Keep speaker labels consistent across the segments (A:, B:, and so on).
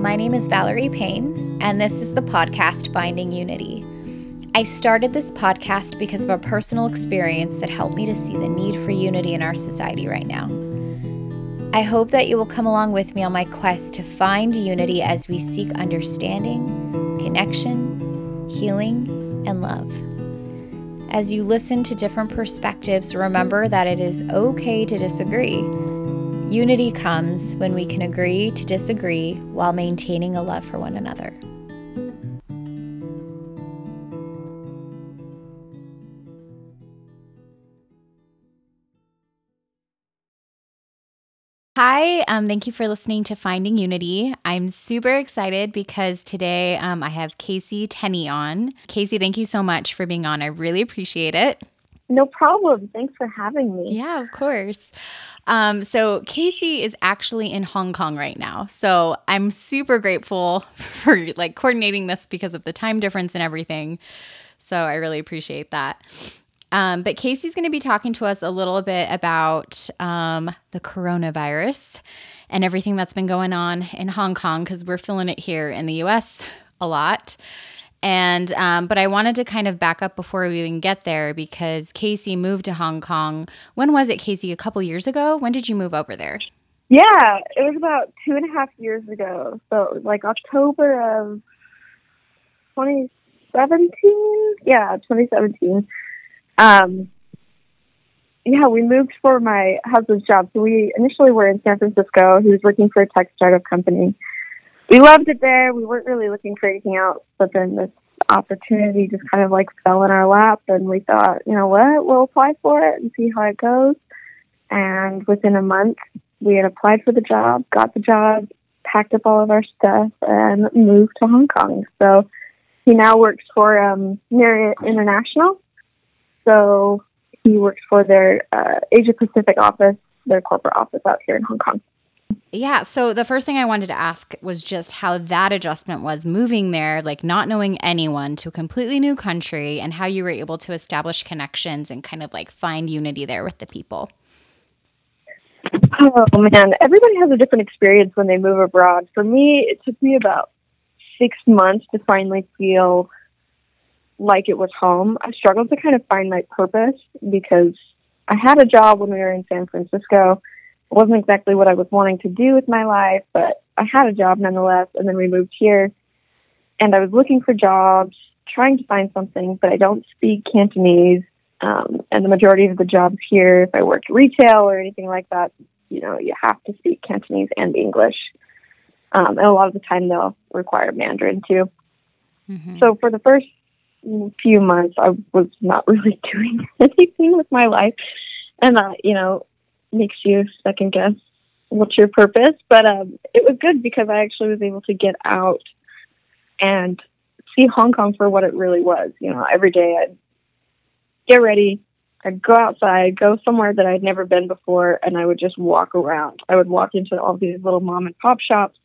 A: My name is Valerie Payne, and this is the podcast Finding Unity. I started this podcast because of a personal experience that helped me to see the need for unity in our society right now. I hope that you will come along with me on my quest to find unity as we seek understanding, connection, healing, and love. As you listen to different perspectives, remember that it is okay to disagree. Unity comes when we can agree to disagree while maintaining a love for one another. Hi, um, thank you for listening to Finding Unity. I'm super excited because today um, I have Casey Tenney on. Casey, thank you so much for being on. I really appreciate it.
B: No problem. Thanks for having me.
A: Yeah, of course. Um, so Casey is actually in Hong Kong right now. So I'm super grateful for like coordinating this because of the time difference and everything. So I really appreciate that. Um, but Casey's going to be talking to us a little bit about um, the coronavirus and everything that's been going on in Hong Kong because we're feeling it here in the US a lot. And, um, but I wanted to kind of back up before we even get there because Casey moved to Hong Kong. When was it, Casey? A couple years ago? When did you move over there?
B: Yeah, it was about two and a half years ago. So like October of 2017. Yeah, 2017 um, yeah, we moved for my husband's job. So we initially were in San Francisco. He was working for a tech startup company. We loved it there. We weren't really looking for anything else, but then this opportunity just kind of like fell in our lap, and we thought, you know what, we'll apply for it and see how it goes. And within a month, we had applied for the job, got the job, packed up all of our stuff, and moved to Hong Kong. So he now works for um, Marriott International so he works for their uh, Asia Pacific office, their corporate office out here in Hong Kong.
A: Yeah. So the first thing I wanted to ask was just how that adjustment was moving there, like not knowing anyone to a completely new country, and how you were able to establish connections and kind of like find unity there with the people.
B: Oh man, everybody has a different experience when they move abroad. For me, it took me about six months to finally feel like it was home. I struggled to kind of find my purpose because I had a job when we were in San Francisco. Wasn't exactly what I was wanting to do with my life, but I had a job nonetheless. And then we moved here and I was looking for jobs, trying to find something, but I don't speak Cantonese. Um, and the majority of the jobs here, if I worked retail or anything like that, you know, you have to speak Cantonese and English. Um, and a lot of the time they'll require Mandarin too. Mm-hmm. So for the first few months, I was not really doing anything with my life, and that you know makes you second guess what's your purpose. But um, it was good because I actually was able to get out and see Hong Kong for what it really was. You know, every day I'd get ready, I'd go outside, go somewhere that I'd never been before, and I would just walk around. I would walk into all these little mom and pop shops.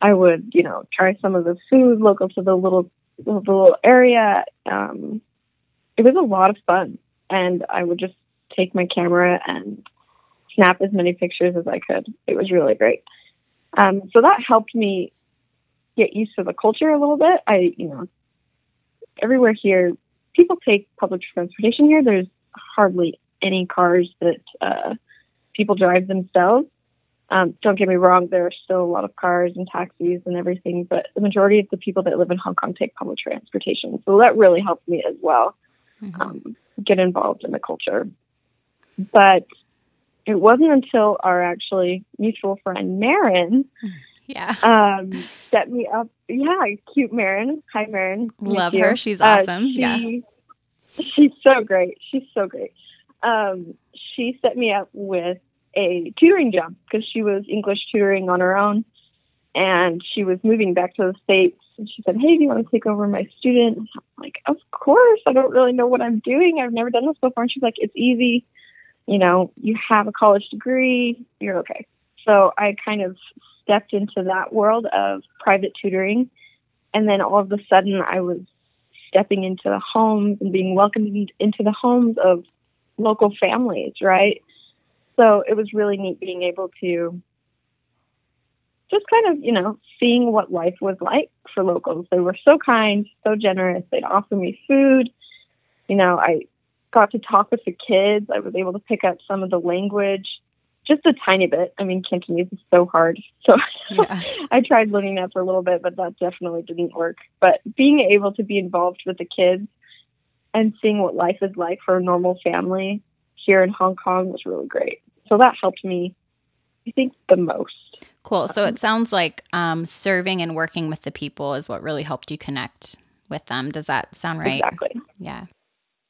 B: I would, you know, try some of the food local to the little the little area. Um, it was a lot of fun, and I would just take my camera and snap as many pictures as I could. It was really great. Um, so that helped me get used to the culture a little bit. I, you know, everywhere here, people take public transportation here. There's hardly any cars that uh, people drive themselves. Um, don't get me wrong, there are still a lot of cars and taxis and everything, but the majority of the people that live in Hong Kong take public transportation. So that really helped me as well mm-hmm. um, get involved in the culture. But it wasn't until our actually mutual friend Marin
A: yeah.
B: Um, set me up. Yeah, cute Marin. Hi, Marin.
A: Love her. She's uh, awesome. Uh, she, yeah.
B: She's so great. She's so great. Um, she set me up with a tutoring job because she was English tutoring on her own and she was moving back to the States. And she said, Hey, do you want to take over my student? I'm like, Of course. I don't really know what I'm doing. I've never done this before. And she's like, It's easy. You know, you have a college degree, you're okay. So I kind of stepped into that world of private tutoring. And then all of a sudden, I was stepping into the homes and being welcomed into the homes of local families, right? So it was really neat being able to just kind of, you know, seeing what life was like for locals. They were so kind, so generous. They'd offer me food. You know, I got to talk with the kids. I was able to pick up some of the language, just a tiny bit. I mean, Cantonese is so hard. So yeah. I tried learning that for a little bit, but that definitely didn't work. But being able to be involved with the kids and seeing what life is like for a normal family here in Hong Kong was really great. So that helped me, I think, the most.
A: Cool. So it sounds like um, serving and working with the people is what really helped you connect with them. Does that sound right?
B: Exactly.
A: Yeah.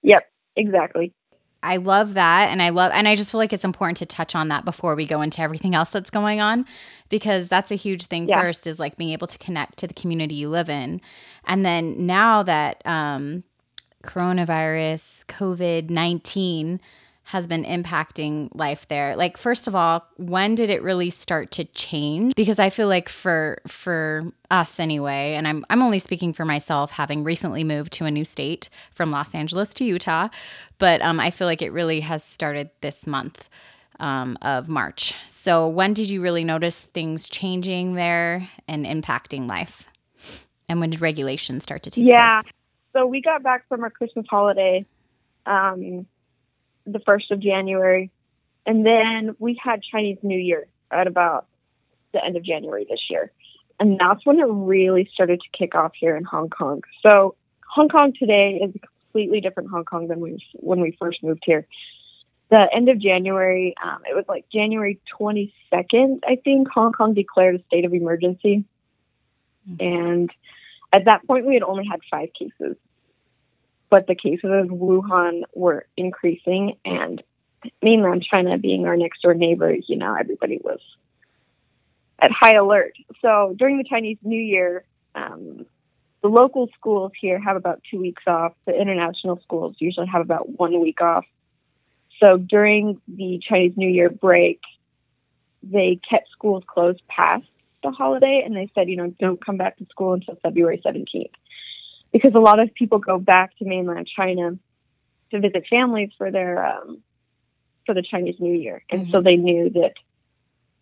B: Yep, exactly.
A: I love that. And I love, and I just feel like it's important to touch on that before we go into everything else that's going on, because that's a huge thing yeah. first is like being able to connect to the community you live in. And then now that um, coronavirus, COVID 19, has been impacting life there. Like first of all when did it really start to change? Because i feel like for for us anyway and i'm i'm only speaking for myself having recently moved to a new state from los angeles to utah but um, i feel like it really has started this month um, of march. So when did you really notice things changing there and impacting life? And when did regulations start to take
B: yeah.
A: place?
B: so we got back from our christmas holiday um, the 1st of January. And then we had Chinese New Year at about the end of January this year. And that's when it really started to kick off here in Hong Kong. So Hong Kong today is a completely different Hong Kong than we when we first moved here. The end of January, um, it was like January 22nd, I think, Hong Kong declared a state of emergency. And at that point, we had only had five cases but the cases of Wuhan were increasing, and mainland China being our next door neighbor, you know, everybody was at high alert. So during the Chinese New Year, um, the local schools here have about two weeks off. The international schools usually have about one week off. So during the Chinese New Year break, they kept schools closed past the holiday and they said, you know, don't come back to school until February 17th because a lot of people go back to mainland China to visit families for their um, for the Chinese New Year, and mm-hmm. so they knew that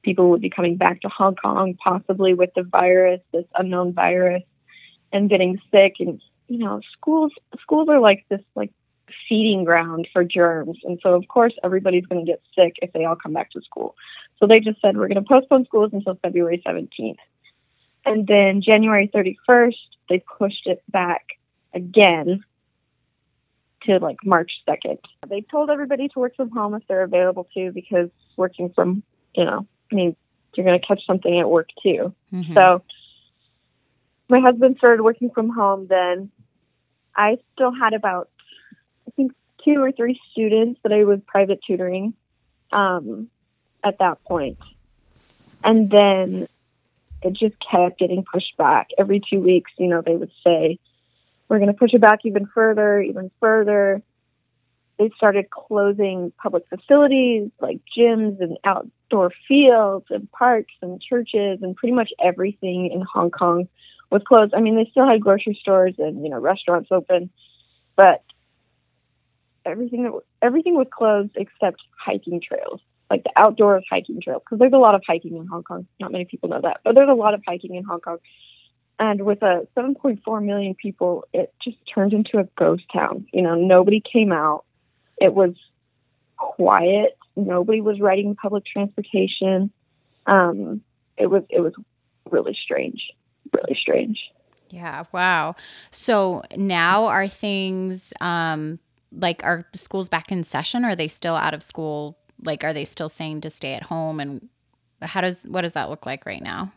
B: people would be coming back to Hong Kong, possibly with the virus, this unknown virus, and getting sick. And you know, schools schools are like this like feeding ground for germs, and so of course everybody's going to get sick if they all come back to school. So they just said we're going to postpone schools until February 17th. And then January 31st, they pushed it back again to like March 2nd. They told everybody to work from home if they're available to because working from, you know, I mean, you're going to catch something at work too. Mm-hmm. So my husband started working from home then. I still had about, I think, two or three students that I was private tutoring um, at that point. And then it just kept getting pushed back. Every two weeks, you know, they would say, we're going to push it back even further, even further. They started closing public facilities like gyms and outdoor fields and parks and churches and pretty much everything in Hong Kong was closed. I mean, they still had grocery stores and, you know, restaurants open, but everything that everything was closed except hiking trails like the outdoor hiking trails because there's a lot of hiking in Hong Kong. Not many people know that, but there's a lot of hiking in Hong Kong. And with a 7.4 million people, it just turned into a ghost town. You know, nobody came out. It was quiet. Nobody was riding public transportation. Um, it was it was really strange, really strange.
A: Yeah. Wow. So now are things um, like are schools back in session? Or are they still out of school like, are they still saying to stay at home? And how does what does that look like right now?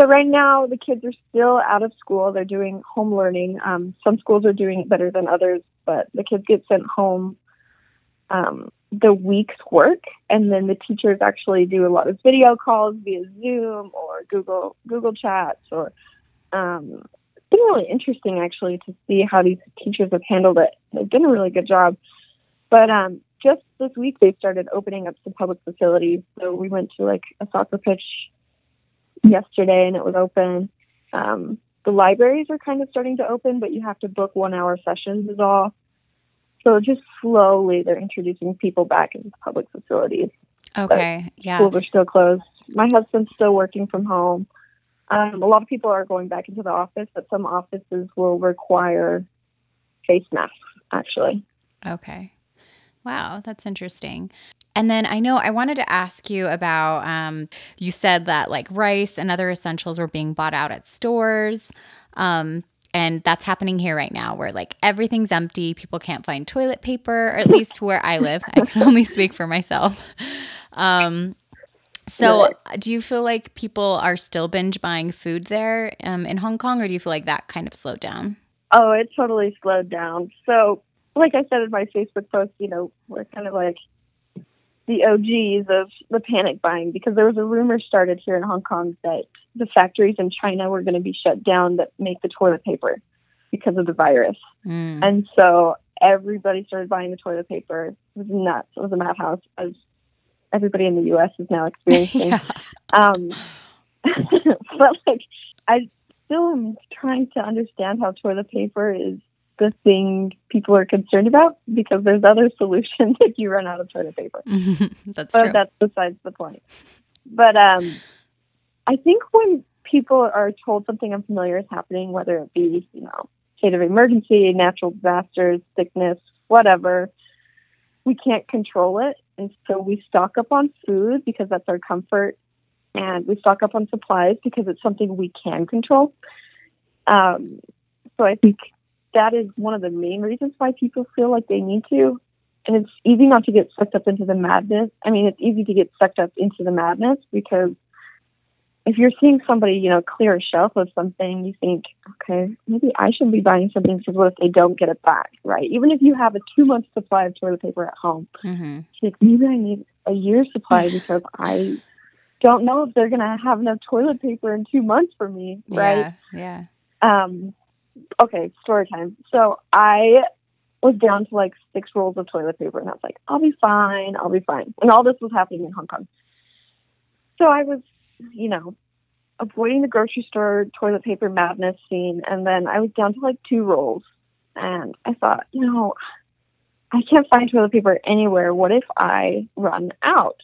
B: So right now, the kids are still out of school. They're doing home learning. Um, some schools are doing it better than others, but the kids get sent home um, the week's work, and then the teachers actually do a lot of video calls via Zoom or Google Google Chats. Or um, it's been really interesting actually to see how these teachers have handled it. They've done a really good job. But um, just this week they started opening up some public facilities. So we went to like a soccer pitch yesterday and it was open. Um, the libraries are kind of starting to open, but you have to book one hour sessions is all. So just slowly they're introducing people back into public facilities.
A: Okay. But yeah.
B: Schools are still closed. My husband's still working from home. Um, a lot of people are going back into the office, but some offices will require face masks, actually.
A: Okay. Wow, that's interesting. And then I know I wanted to ask you about um, you said that like rice and other essentials were being bought out at stores. Um, and that's happening here right now where like everything's empty. People can't find toilet paper, or at least where I live. I can only speak for myself. Um, so, do you feel like people are still binge buying food there um, in Hong Kong, or do you feel like that kind of slowed down?
B: Oh, it totally slowed down. So, like I said in my Facebook post, you know, we're kind of like the OGs of the panic buying because there was a rumor started here in Hong Kong that the factories in China were going to be shut down that make the toilet paper because of the virus. Mm. And so everybody started buying the toilet paper. It was nuts. It was a madhouse, as everybody in the U.S. is now experiencing. yeah. um, but like, I still am trying to understand how toilet paper is the thing people are concerned about because there's other solutions if you run out of toilet paper.
A: that's
B: but
A: true.
B: that's besides the point. But um, I think when people are told something unfamiliar is happening, whether it be you know state of emergency, natural disasters, sickness, whatever, we can't control it, and so we stock up on food because that's our comfort, and we stock up on supplies because it's something we can control. Um, so I think that is one of the main reasons why people feel like they need to. And it's easy not to get sucked up into the madness. I mean, it's easy to get sucked up into the madness because if you're seeing somebody, you know, clear a shelf of something, you think, okay, maybe I should be buying something because what if they don't get it back, right? Even if you have a two month supply of toilet paper at home, mm-hmm. like, maybe I need a year's supply because I don't know if they're going to have enough toilet paper in two months for me, right?
A: Yeah.
B: yeah. Um, okay, story time. So I was down to like six rolls of toilet paper, and I was like, I'll be fine, I'll be fine. And all this was happening in Hong Kong. So I was, you know, avoiding the grocery store toilet paper madness scene, and then I was down to like two rolls, and I thought, you know, I can't find toilet paper anywhere. What if I run out?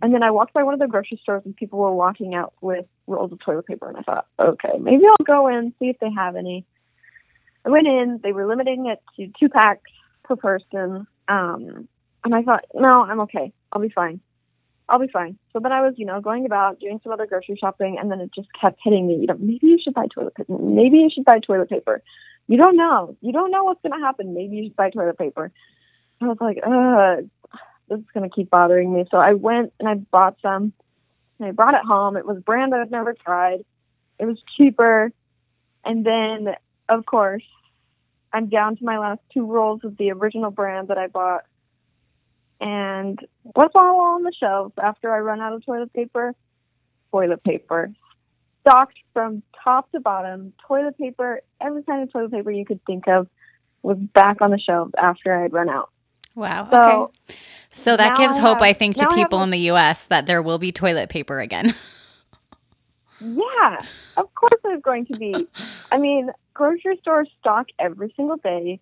B: And then I walked by one of the grocery stores and people were walking out with rolls of toilet paper. And I thought, okay, maybe I'll go in, see if they have any. I went in. They were limiting it to two packs per person. Um, and I thought, no, I'm okay. I'll be fine. I'll be fine. So then I was, you know, going about doing some other grocery shopping, and then it just kept hitting me. You know, maybe you should buy toilet paper. Maybe you should buy toilet paper. You don't know. You don't know what's going to happen. Maybe you should buy toilet paper. I was like, ugh, this is going to keep bothering me. So I went and I bought some. And I brought it home. It was brand I've never tried. It was cheaper. And then of course, I'm down to my last two rolls of the original brand that I bought. And what's all on the shelves after I run out of toilet paper? Toilet paper. Stocked from top to bottom, toilet paper, every kind of toilet paper you could think of was back on the shelves after I had run out.
A: Wow. So, okay. So that gives I hope, have, I think, to people have, in the US that there will be toilet paper again.
B: yeah, of course there's going to be. I mean, grocery stores stock every single day.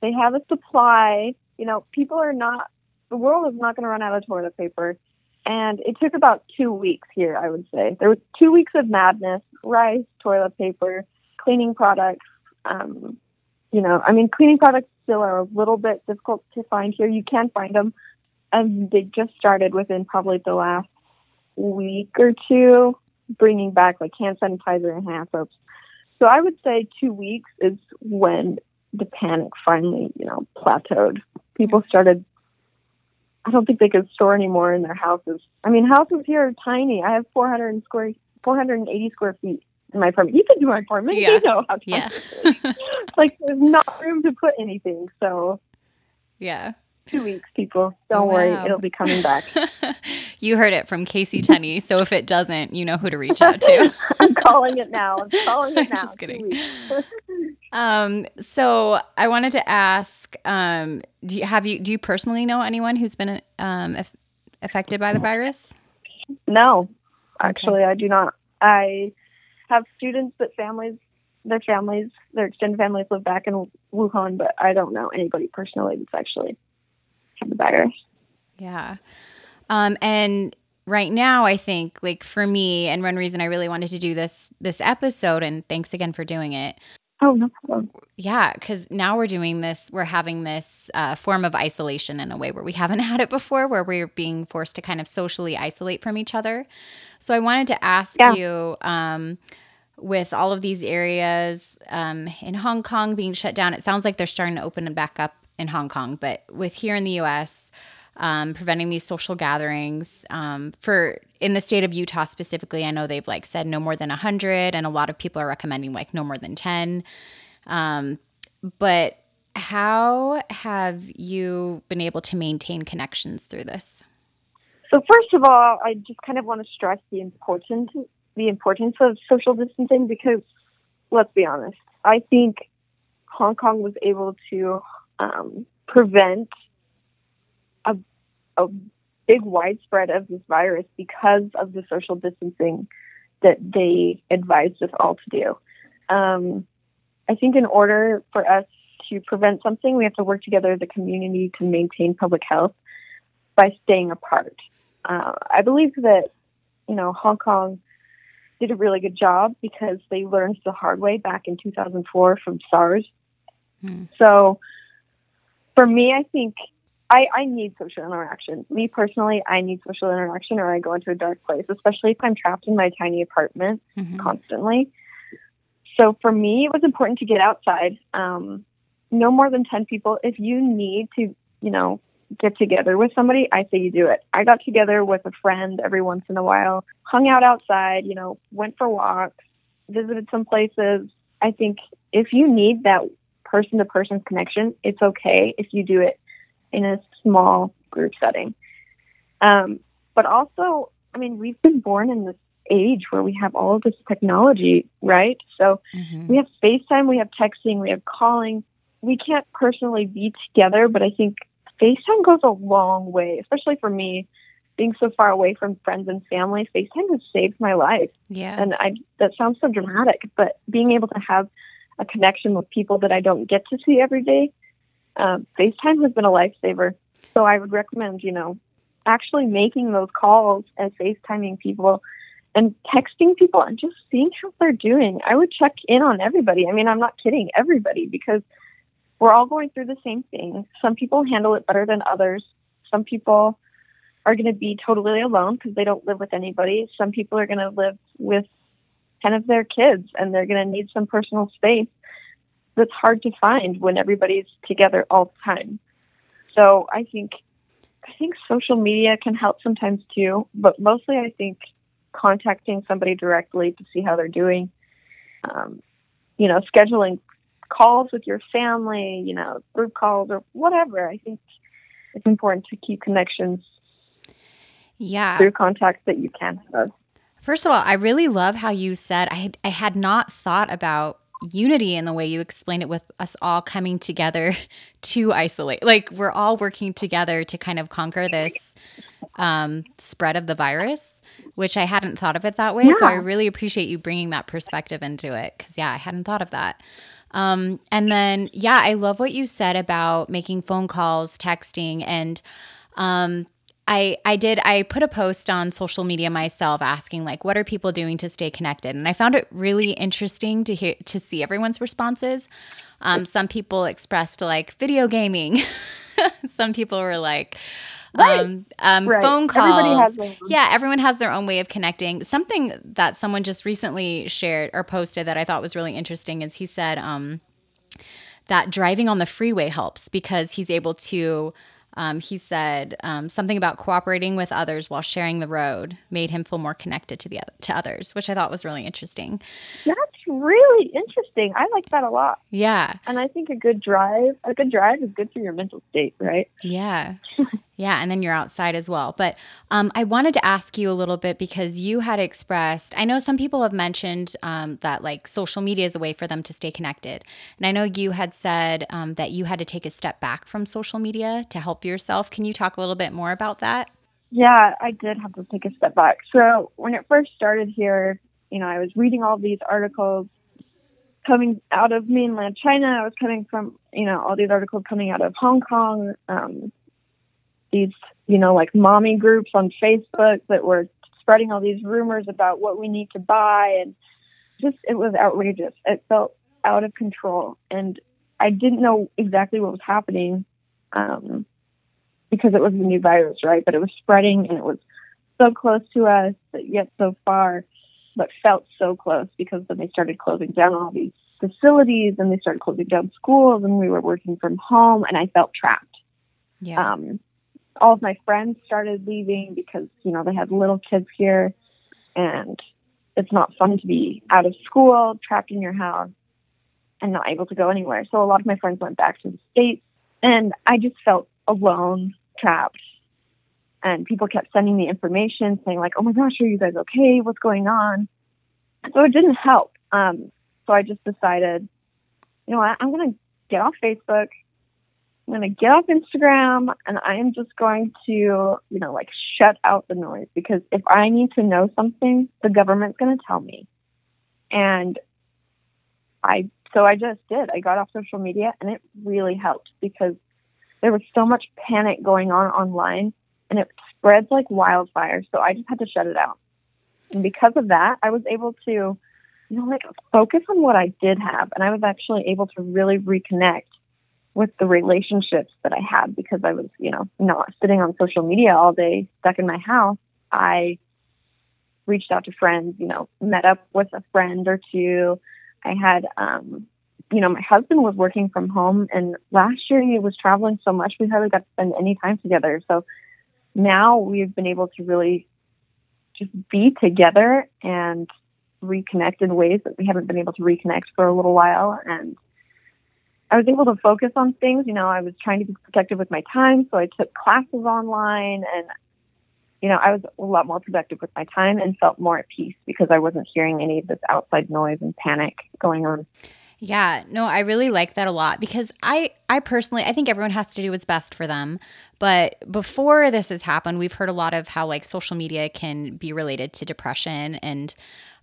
B: They have a supply. You know, people are not, the world is not going to run out of toilet paper. And it took about two weeks here, I would say. There was two weeks of madness rice, toilet paper, cleaning products. Um, you know, I mean, cleaning products still are a little bit difficult to find here. You can find them. And they just started within probably the last week or two, bringing back like hand sanitizer and hand soaps. So I would say two weeks is when the panic finally, you know, plateaued. People started. I don't think they could store anymore in their houses. I mean, houses here are tiny. I have 400 square, 480 square feet in my apartment. You can do my apartment. Yeah. You know how
A: yeah.
B: like there's not room to put anything. So
A: yeah,
B: two weeks, people. Don't wow. worry, it'll be coming back.
A: you heard it from Casey Tenney. So if it doesn't, you know who to reach out to.
B: I'm calling it now. I'm calling it now.
A: Just kidding. um, so I wanted to ask, um, do you have you do you personally know anyone who's been um, affected by the virus?
B: No, actually, okay. I do not. I have students that families, their families, their extended families live back in Wuhan, but I don't know anybody personally that's actually the virus.
A: Yeah. Um, and right now I think like for me and one reason I really wanted to do this this episode and thanks again for doing it.
B: Oh, no problem.
A: Yeah, cuz now we're doing this we're having this uh, form of isolation in a way where we haven't had it before where we're being forced to kind of socially isolate from each other. So I wanted to ask yeah. you um with all of these areas um, in Hong Kong being shut down, it sounds like they're starting to open them back up in Hong Kong. But with here in the US, um, preventing these social gatherings. Um, for in the state of Utah specifically, I know they've like said no more than 100, and a lot of people are recommending like no more than 10. Um, but how have you been able to maintain connections through this?
B: So first of all, I just kind of want to stress the importance the importance of social distancing because let's be honest, I think Hong Kong was able to um, prevent a, a big widespread of this virus because of the social distancing that they advised us all to do. Um, I think in order for us to prevent something, we have to work together as a community to maintain public health by staying apart. Uh, I believe that, you know, Hong Kong did a really good job because they learned the hard way back in 2004 from SARS. Hmm. So for me, I think I, I need social interaction. Me personally, I need social interaction or I go into a dark place, especially if I'm trapped in my tiny apartment mm-hmm. constantly. So for me, it was important to get outside. Um, no more than 10 people. If you need to, you know, get together with somebody, I say you do it. I got together with a friend every once in a while, hung out outside, you know, went for walks, visited some places. I think if you need that person to person connection, it's okay if you do it in a small group setting. Um, but also, I mean, we've been born in this age where we have all of this technology, right? So mm-hmm. we have FaceTime, we have texting, we have calling. We can't personally be together, but I think FaceTime goes a long way, especially for me being so far away from friends and family. FaceTime has saved my life.
A: Yeah.
B: And I that sounds so dramatic, but being able to have a connection with people that I don't get to see every day um, FaceTime has been a lifesaver. So I would recommend, you know, actually making those calls and FaceTiming people and texting people and just seeing how they're doing. I would check in on everybody. I mean, I'm not kidding, everybody, because we're all going through the same thing. Some people handle it better than others. Some people are going to be totally alone because they don't live with anybody. Some people are going to live with 10 of their kids and they're going to need some personal space that's hard to find when everybody's together all the time. So I think I think social media can help sometimes too, but mostly I think contacting somebody directly to see how they're doing. Um, you know, scheduling calls with your family, you know, group calls or whatever. I think it's important to keep connections.
A: Yeah.
B: Through contacts that you can have.
A: First of all, I really love how you said I had, I had not thought about unity in the way you explained it with us all coming together to isolate. Like we're all working together to kind of conquer this um, spread of the virus, which I hadn't thought of it that way. Yeah. So I really appreciate you bringing that perspective into it because, yeah, I hadn't thought of that. Um, and then, yeah, I love what you said about making phone calls, texting, and um, I I did I put a post on social media myself asking like what are people doing to stay connected and I found it really interesting to hear to see everyone's responses. Um, some people expressed like video gaming. some people were like
B: right. um,
A: um,
B: right.
A: phone calls. yeah, everyone has their own way of connecting. Something that someone just recently shared or posted that I thought was really interesting is he said um, that driving on the freeway helps because he's able to um, he said um, something about cooperating with others while sharing the road made him feel more connected to the to others, which I thought was really interesting.
B: That's really interesting. I like that a lot.
A: Yeah,
B: and I think a good drive, a good drive, is good for your mental state, right?
A: Yeah, yeah, and then you're outside as well. But um, I wanted to ask you a little bit because you had expressed. I know some people have mentioned um, that like social media is a way for them to stay connected, and I know you had said um, that you had to take a step back from social media to help yourself. Can you talk a little bit more about that?
B: Yeah, I did have to take a step back. So when it first started here, you know, I was reading all these articles coming out of mainland China. I was coming from, you know, all these articles coming out of Hong Kong. Um, these, you know, like mommy groups on Facebook that were spreading all these rumors about what we need to buy. And just, it was outrageous. It felt out of control. And I didn't know exactly what was happening um, because it was a new virus, right? But it was spreading and it was so close to us, but yet so far, but felt so close because then they started closing down all these facilities and they started closing down schools and we were working from home and I felt trapped.
A: Yeah.
B: Um, all of my friends started leaving because, you know, they had little kids here and it's not fun to be out of school, trapped in your house and not able to go anywhere. So a lot of my friends went back to the States and I just felt alone, trapped. And people kept sending me information saying like, "Oh my gosh, are you guys okay? What's going on?" So it didn't help. Um, so I just decided, you know what, I'm going to get off Facebook. I'm going to get off Instagram and I am just going to, you know, like shut out the noise because if I need to know something, the government's going to tell me. And I, so I just did. I got off social media and it really helped because there was so much panic going on online and it spreads like wildfire. So I just had to shut it out. And because of that, I was able to, you know, like focus on what I did have. And I was actually able to really reconnect with the relationships that I had because I was, you know, not sitting on social media all day, stuck in my house. I reached out to friends, you know, met up with a friend or two. I had, um, you know, my husband was working from home and last year he was traveling so much we hardly got to spend any time together. So now we've been able to really just be together and reconnect in ways that we haven't been able to reconnect for a little while. And I was able to focus on things. You know, I was trying to be protective with my time, so I took classes online and you know, I was a lot more productive with my time and felt more at peace because I wasn't hearing any of this outside noise and panic going on.
A: Yeah, no, I really like that a lot because I I personally I think everyone has to do what's best for them. But before this has happened, we've heard a lot of how like social media can be related to depression and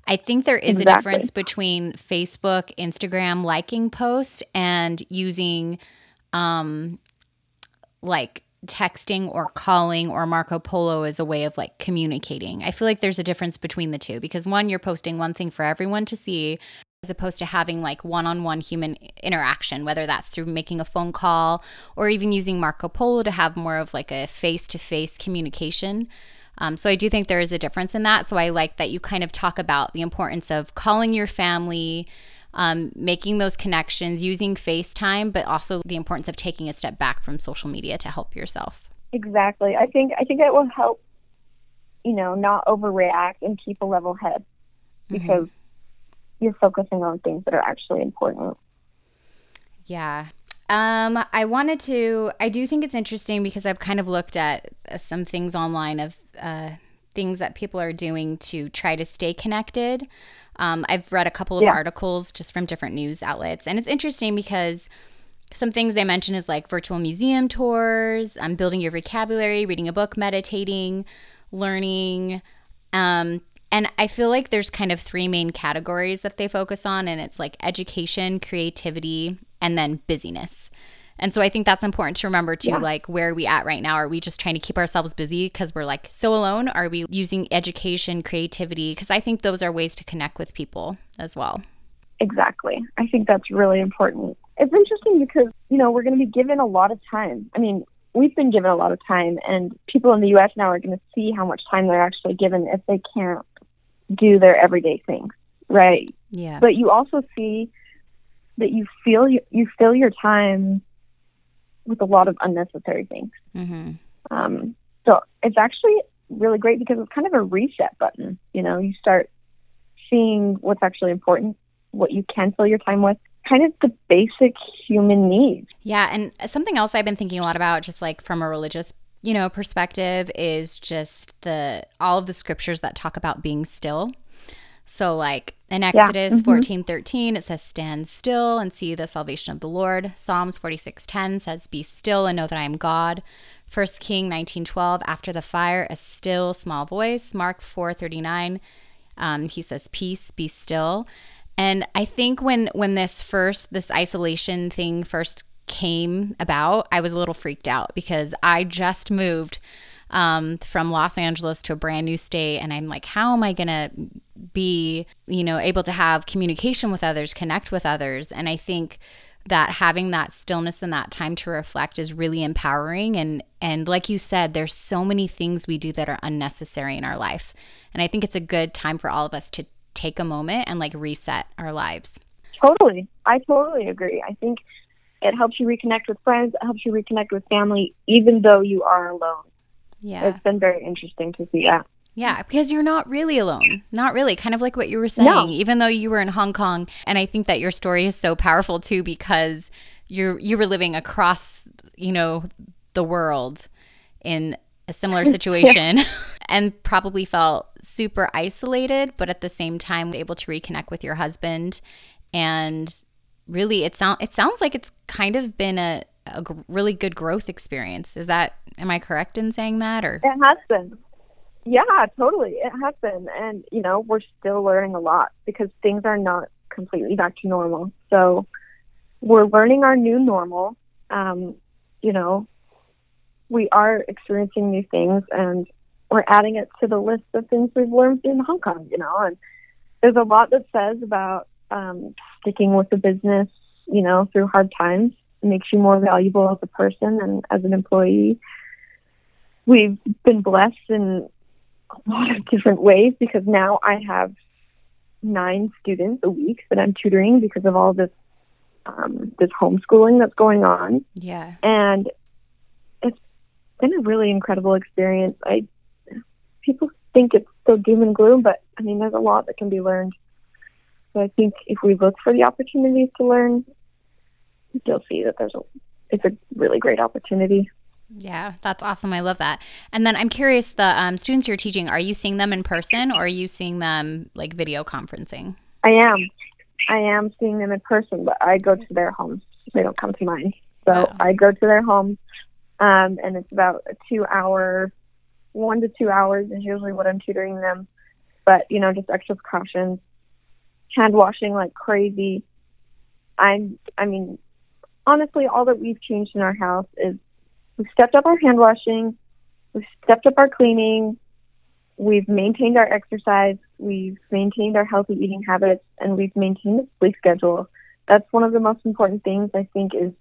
A: I think there is exactly. a difference between Facebook, Instagram liking posts and using um like texting or calling or Marco Polo as a way of like communicating. I feel like there's a difference between the two because one, you're posting one thing for everyone to see as opposed to having like one on one human interaction, whether that's through making a phone call or even using Marco Polo to have more of like a face to face communication. Um, so I do think there is a difference in that. So I like that you kind of talk about the importance of calling your family, um, making those connections, using FaceTime, but also the importance of taking a step back from social media to help yourself.
B: Exactly. I think I think it will help, you know, not overreact and keep a level head because mm-hmm. You're focusing on things that are actually important.
A: Yeah. Um, I wanted to. I do think it's interesting because I've kind of looked at uh, some things online of uh, things that people are doing to try to stay connected. Um, I've read a couple of yeah. articles just from different news outlets, and it's interesting because some things they mention is like virtual museum tours, um, building your vocabulary, reading a book, meditating, learning. Um, and I feel like there's kind of three main categories that they focus on, and it's like education, creativity, and then busyness. And so I think that's important to remember too. Yeah. Like, where are we at right now? Are we just trying to keep ourselves busy because we're like so alone? Are we using education, creativity? Because I think those are ways to connect with people as well.
B: Exactly. I think that's really important. It's interesting because, you know, we're going to be given a lot of time. I mean, we've been given a lot of time, and people in the U.S. now are going to see how much time they're actually given if they can't do their everyday things, right?
A: Yeah.
B: But you also see that you feel you, fill your time with a lot of unnecessary things.
A: Mm-hmm.
B: Um, so it's actually really great because it's kind of a reset button. You know, you start seeing what's actually important, what you can fill your time with, kind of the basic human needs.
A: Yeah, and something else I've been thinking a lot about, just like from a religious you know perspective is just the all of the scriptures that talk about being still so, like in Exodus yeah. mm-hmm. 14 13, it says, Stand still and see the salvation of the Lord. Psalms 46 10 says, Be still and know that I am God. First King 19 12, after the fire, a still small voice. Mark 4 39, um, he says, Peace, be still. And I think when when this first this isolation thing first came about, I was a little freaked out because I just moved um, from Los Angeles to a brand new state. And I'm like, how am I going to be, you know, able to have communication with others, connect with others? And I think that having that stillness and that time to reflect is really empowering. And and like you said there's so many things we do that are unnecessary in our life. And i think it's a good time for all of us to take a moment and like reset our lives.
B: Totally. I totally agree. I think it helps you reconnect with friends it helps you reconnect with family even though you are alone
A: yeah.
B: It's been very interesting to see that.
A: Yeah, because you're not really alone. Not really. Kind of like what you were saying. No. Even though you were in Hong Kong, and I think that your story is so powerful too because you're you were living across, you know, the world in a similar situation and probably felt super isolated, but at the same time able to reconnect with your husband and really it sound it sounds like it's kind of been a a really good growth experience. Is that am I correct in saying that or
B: It has been. Yeah, totally. It has been. And you know, we're still learning a lot because things are not completely back to normal. So we're learning our new normal. Um, you know, we are experiencing new things and we're adding it to the list of things we've learned in Hong Kong, you know, and there's a lot that says about um, sticking with the business, you know, through hard times makes you more valuable as a person and as an employee. We've been blessed in a lot of different ways because now I have nine students a week that I'm tutoring because of all this um, this homeschooling that's going on.
A: Yeah,
B: and it's been a really incredible experience. I people think it's so doom and gloom, but I mean, there's a lot that can be learned. So I think if we look for the opportunities to learn, you'll see that there's a it's a really great opportunity.
A: Yeah, that's awesome. I love that. And then I'm curious, the um, students you're teaching, are you seeing them in person or are you seeing them like video conferencing?
B: I am. I am seeing them in person, but I go to their homes. They don't come to mine. So wow. I go to their homes, um, and it's about a two hour, one to two hours is usually what I'm tutoring them. But, you know, just extra precautions, hand washing like crazy. I'm, I mean, honestly, all that we've changed in our house is we've stepped up our hand washing, we've stepped up our cleaning, we've maintained our exercise, we've maintained our healthy eating habits, and we've maintained a sleep schedule. That's one of the most important things I think is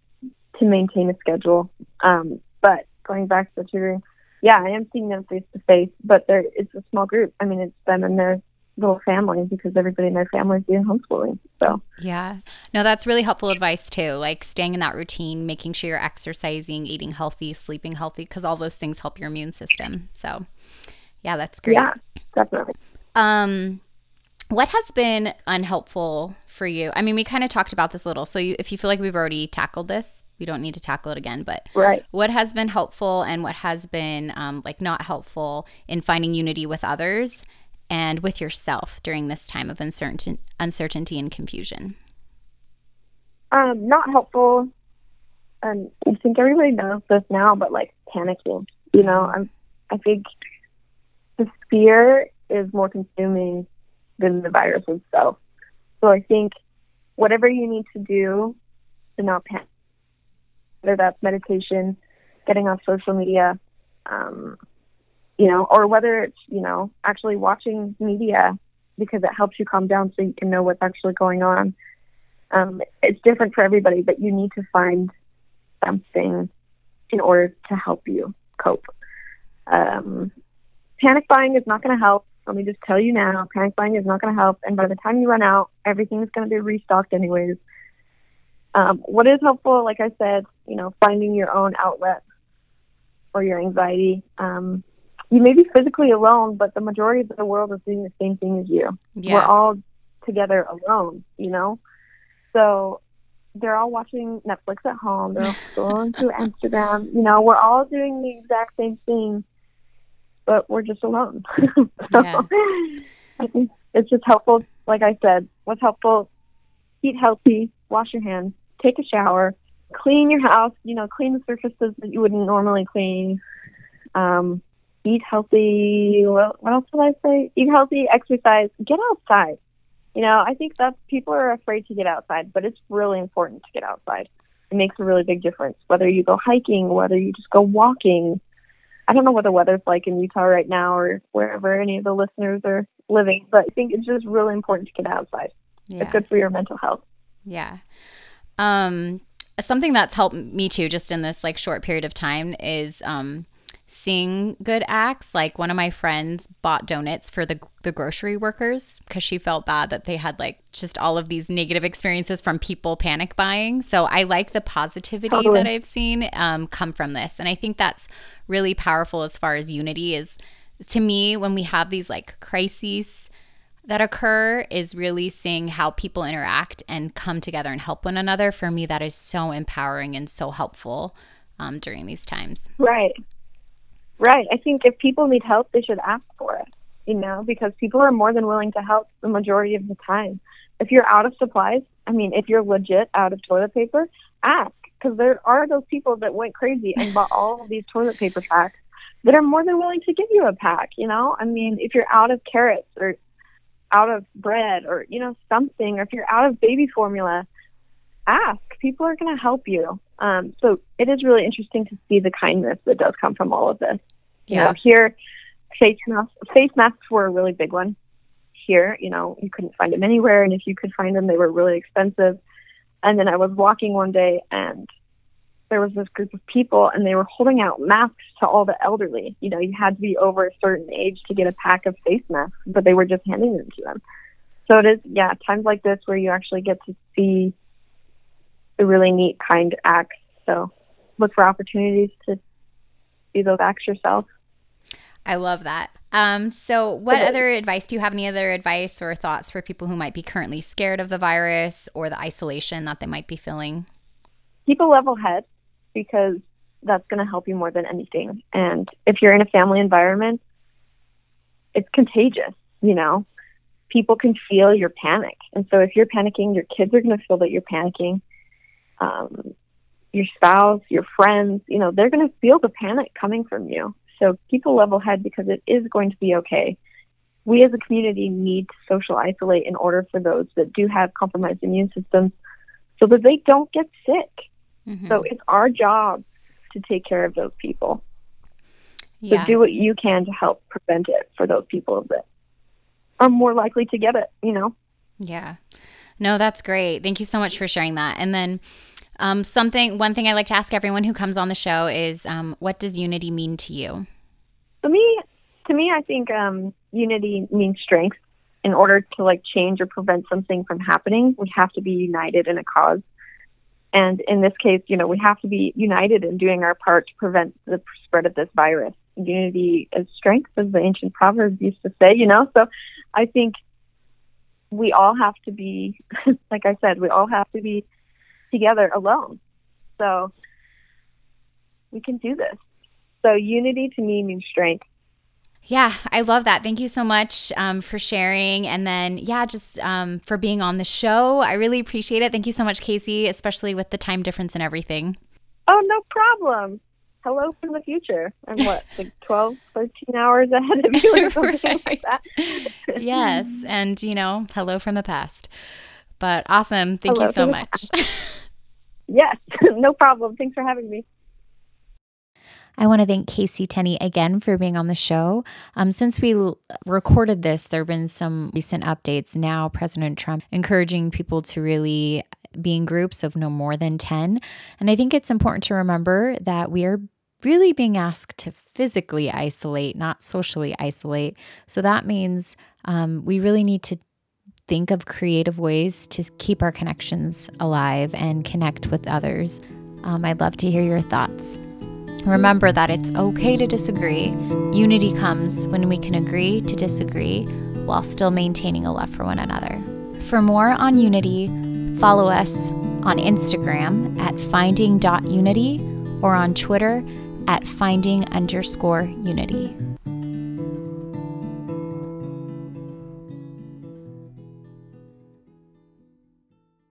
B: to maintain a schedule. Um, but going back to the tutoring, yeah, I am seeing them face to face, but there it's a small group. I mean, it's them and their little family because everybody in their family is doing homeschooling. So
A: yeah, no, that's really helpful advice too. Like staying in that routine, making sure you're exercising, eating healthy, sleeping healthy, because all those things help your immune system. So yeah, that's great.
B: Yeah, definitely.
A: Um, what has been unhelpful for you? I mean, we kind of talked about this a little. So you, if you feel like we've already tackled this, we don't need to tackle it again. But
B: right.
A: what has been helpful and what has been um, like not helpful in finding unity with others and with yourself during this time of uncertain, uncertainty and confusion?
B: Um, not helpful. And I think everybody knows this now, but like panicking. You know, I'm. I think the fear is more consuming than the virus itself. So I think whatever you need to do to not panic, whether that's meditation, getting off social media, um, you know, or whether it's, you know, actually watching media because it helps you calm down so you can know what's actually going on. Um, it's different for everybody, but you need to find something in order to help you cope. Um, panic buying is not going to help. Let me just tell you now, panic buying is not going to help. And by the time you run out, everything is going to be restocked anyways. Um, what is helpful, like I said, you know, finding your own outlet for your anxiety. Um, you may be physically alone, but the majority of the world is doing the same thing as you. Yeah. We're all together alone, you know? So they're all watching Netflix at home, they're all scrolling through Instagram, you know, we're all doing the exact same thing, but we're just alone. so yeah. I think it's just helpful, like I said, what's helpful, eat healthy, wash your hands, take a shower, clean your house, you know, clean the surfaces that you wouldn't normally clean. Um, eat healthy. What, what else did I say? Eat healthy, exercise, get outside. You know, I think that people are afraid to get outside, but it's really important to get outside. it makes a really big difference. Whether you go hiking, whether you just go walking. I don't know what the weather's like in Utah right now or wherever any of the listeners are living, but I think it's just really important to get outside. Yeah. It's good for your mental health.
A: Yeah. Um, something that's helped me too, just in this like short period of time, is um, seeing good acts. Like one of my friends bought donuts for the the grocery workers because she felt bad that they had like just all of these negative experiences from people panic buying. So I like the positivity totally. that I've seen um, come from this, and I think that's really powerful as far as unity is. To me, when we have these like crises that occur is really seeing how people interact and come together and help one another. For me, that is so empowering and so helpful um, during these times.
B: Right. Right. I think if people need help, they should ask for it, you know, because people are more than willing to help the majority of the time. If you're out of supplies, I mean, if you're legit out of toilet paper, ask because there are those people that went crazy and bought all of these toilet paper packs that are more than willing to give you a pack, you know? I mean, if you're out of carrots or out of bread or you know something or if you're out of baby formula ask people are going to help you um, so it is really interesting to see the kindness that does come from all of this yeah you know, here face masks face masks were a really big one here you know you couldn't find them anywhere and if you could find them they were really expensive and then i was walking one day and there was this group of people and they were holding out masks to all the elderly. You know, you had to be over a certain age to get a pack of face masks, but they were just handing them to them. So it is, yeah, times like this where you actually get to see the really neat, kind acts. So look for opportunities to do those acts yourself.
A: I love that. Um, so, what okay. other advice do you have? Any other advice or thoughts for people who might be currently scared of the virus or the isolation that they might be feeling?
B: Keep a level head because that's going to help you more than anything. And if you're in a family environment, it's contagious, you know. People can feel your panic. And so if you're panicking, your kids are going to feel that you're panicking. Um, your spouse, your friends, you know, they're going to feel the panic coming from you. So keep a level head because it is going to be okay. We as a community need to social isolate in order for those that do have compromised immune systems so that they don't get sick. Mm-hmm. So it's our job to take care of those people. Yeah. So do what you can to help prevent it for those people that are more likely to get it, you know?
A: Yeah. No, that's great. Thank you so much for sharing that. And then um, something, one thing I like to ask everyone who comes on the show is, um, what does unity mean to you?
B: To me, to me, I think um, unity means strength. In order to like change or prevent something from happening, we have to be united in a cause. And in this case, you know, we have to be united in doing our part to prevent the spread of this virus. Unity is strength, as the ancient proverbs used to say, you know. So I think we all have to be, like I said, we all have to be together alone. So we can do this. So unity to me means strength.
A: Yeah, I love that. Thank you so much um, for sharing. And then, yeah, just um, for being on the show. I really appreciate it. Thank you so much, Casey, especially with the time difference and everything.
B: Oh, no problem. Hello from the future. I'm what, like 12, 13 hours ahead of you or something like that?
A: Yes. And, you know, hello from the past. But awesome. Thank hello you so much.
B: yes, no problem. Thanks for having me.
A: I want to thank Casey Tenney again for being on the show. Um, since we l- recorded this, there have been some recent updates. Now, President Trump encouraging people to really be in groups of no more than 10. And I think it's important to remember that we are really being asked to physically isolate, not socially isolate. So that means um, we really need to think of creative ways to keep our connections alive and connect with others. Um, I'd love to hear your thoughts. Remember that it's okay to disagree. Unity comes when we can agree to disagree while still maintaining a love for one another. For more on unity, follow us on Instagram at finding.unity or on Twitter at finding underscore unity.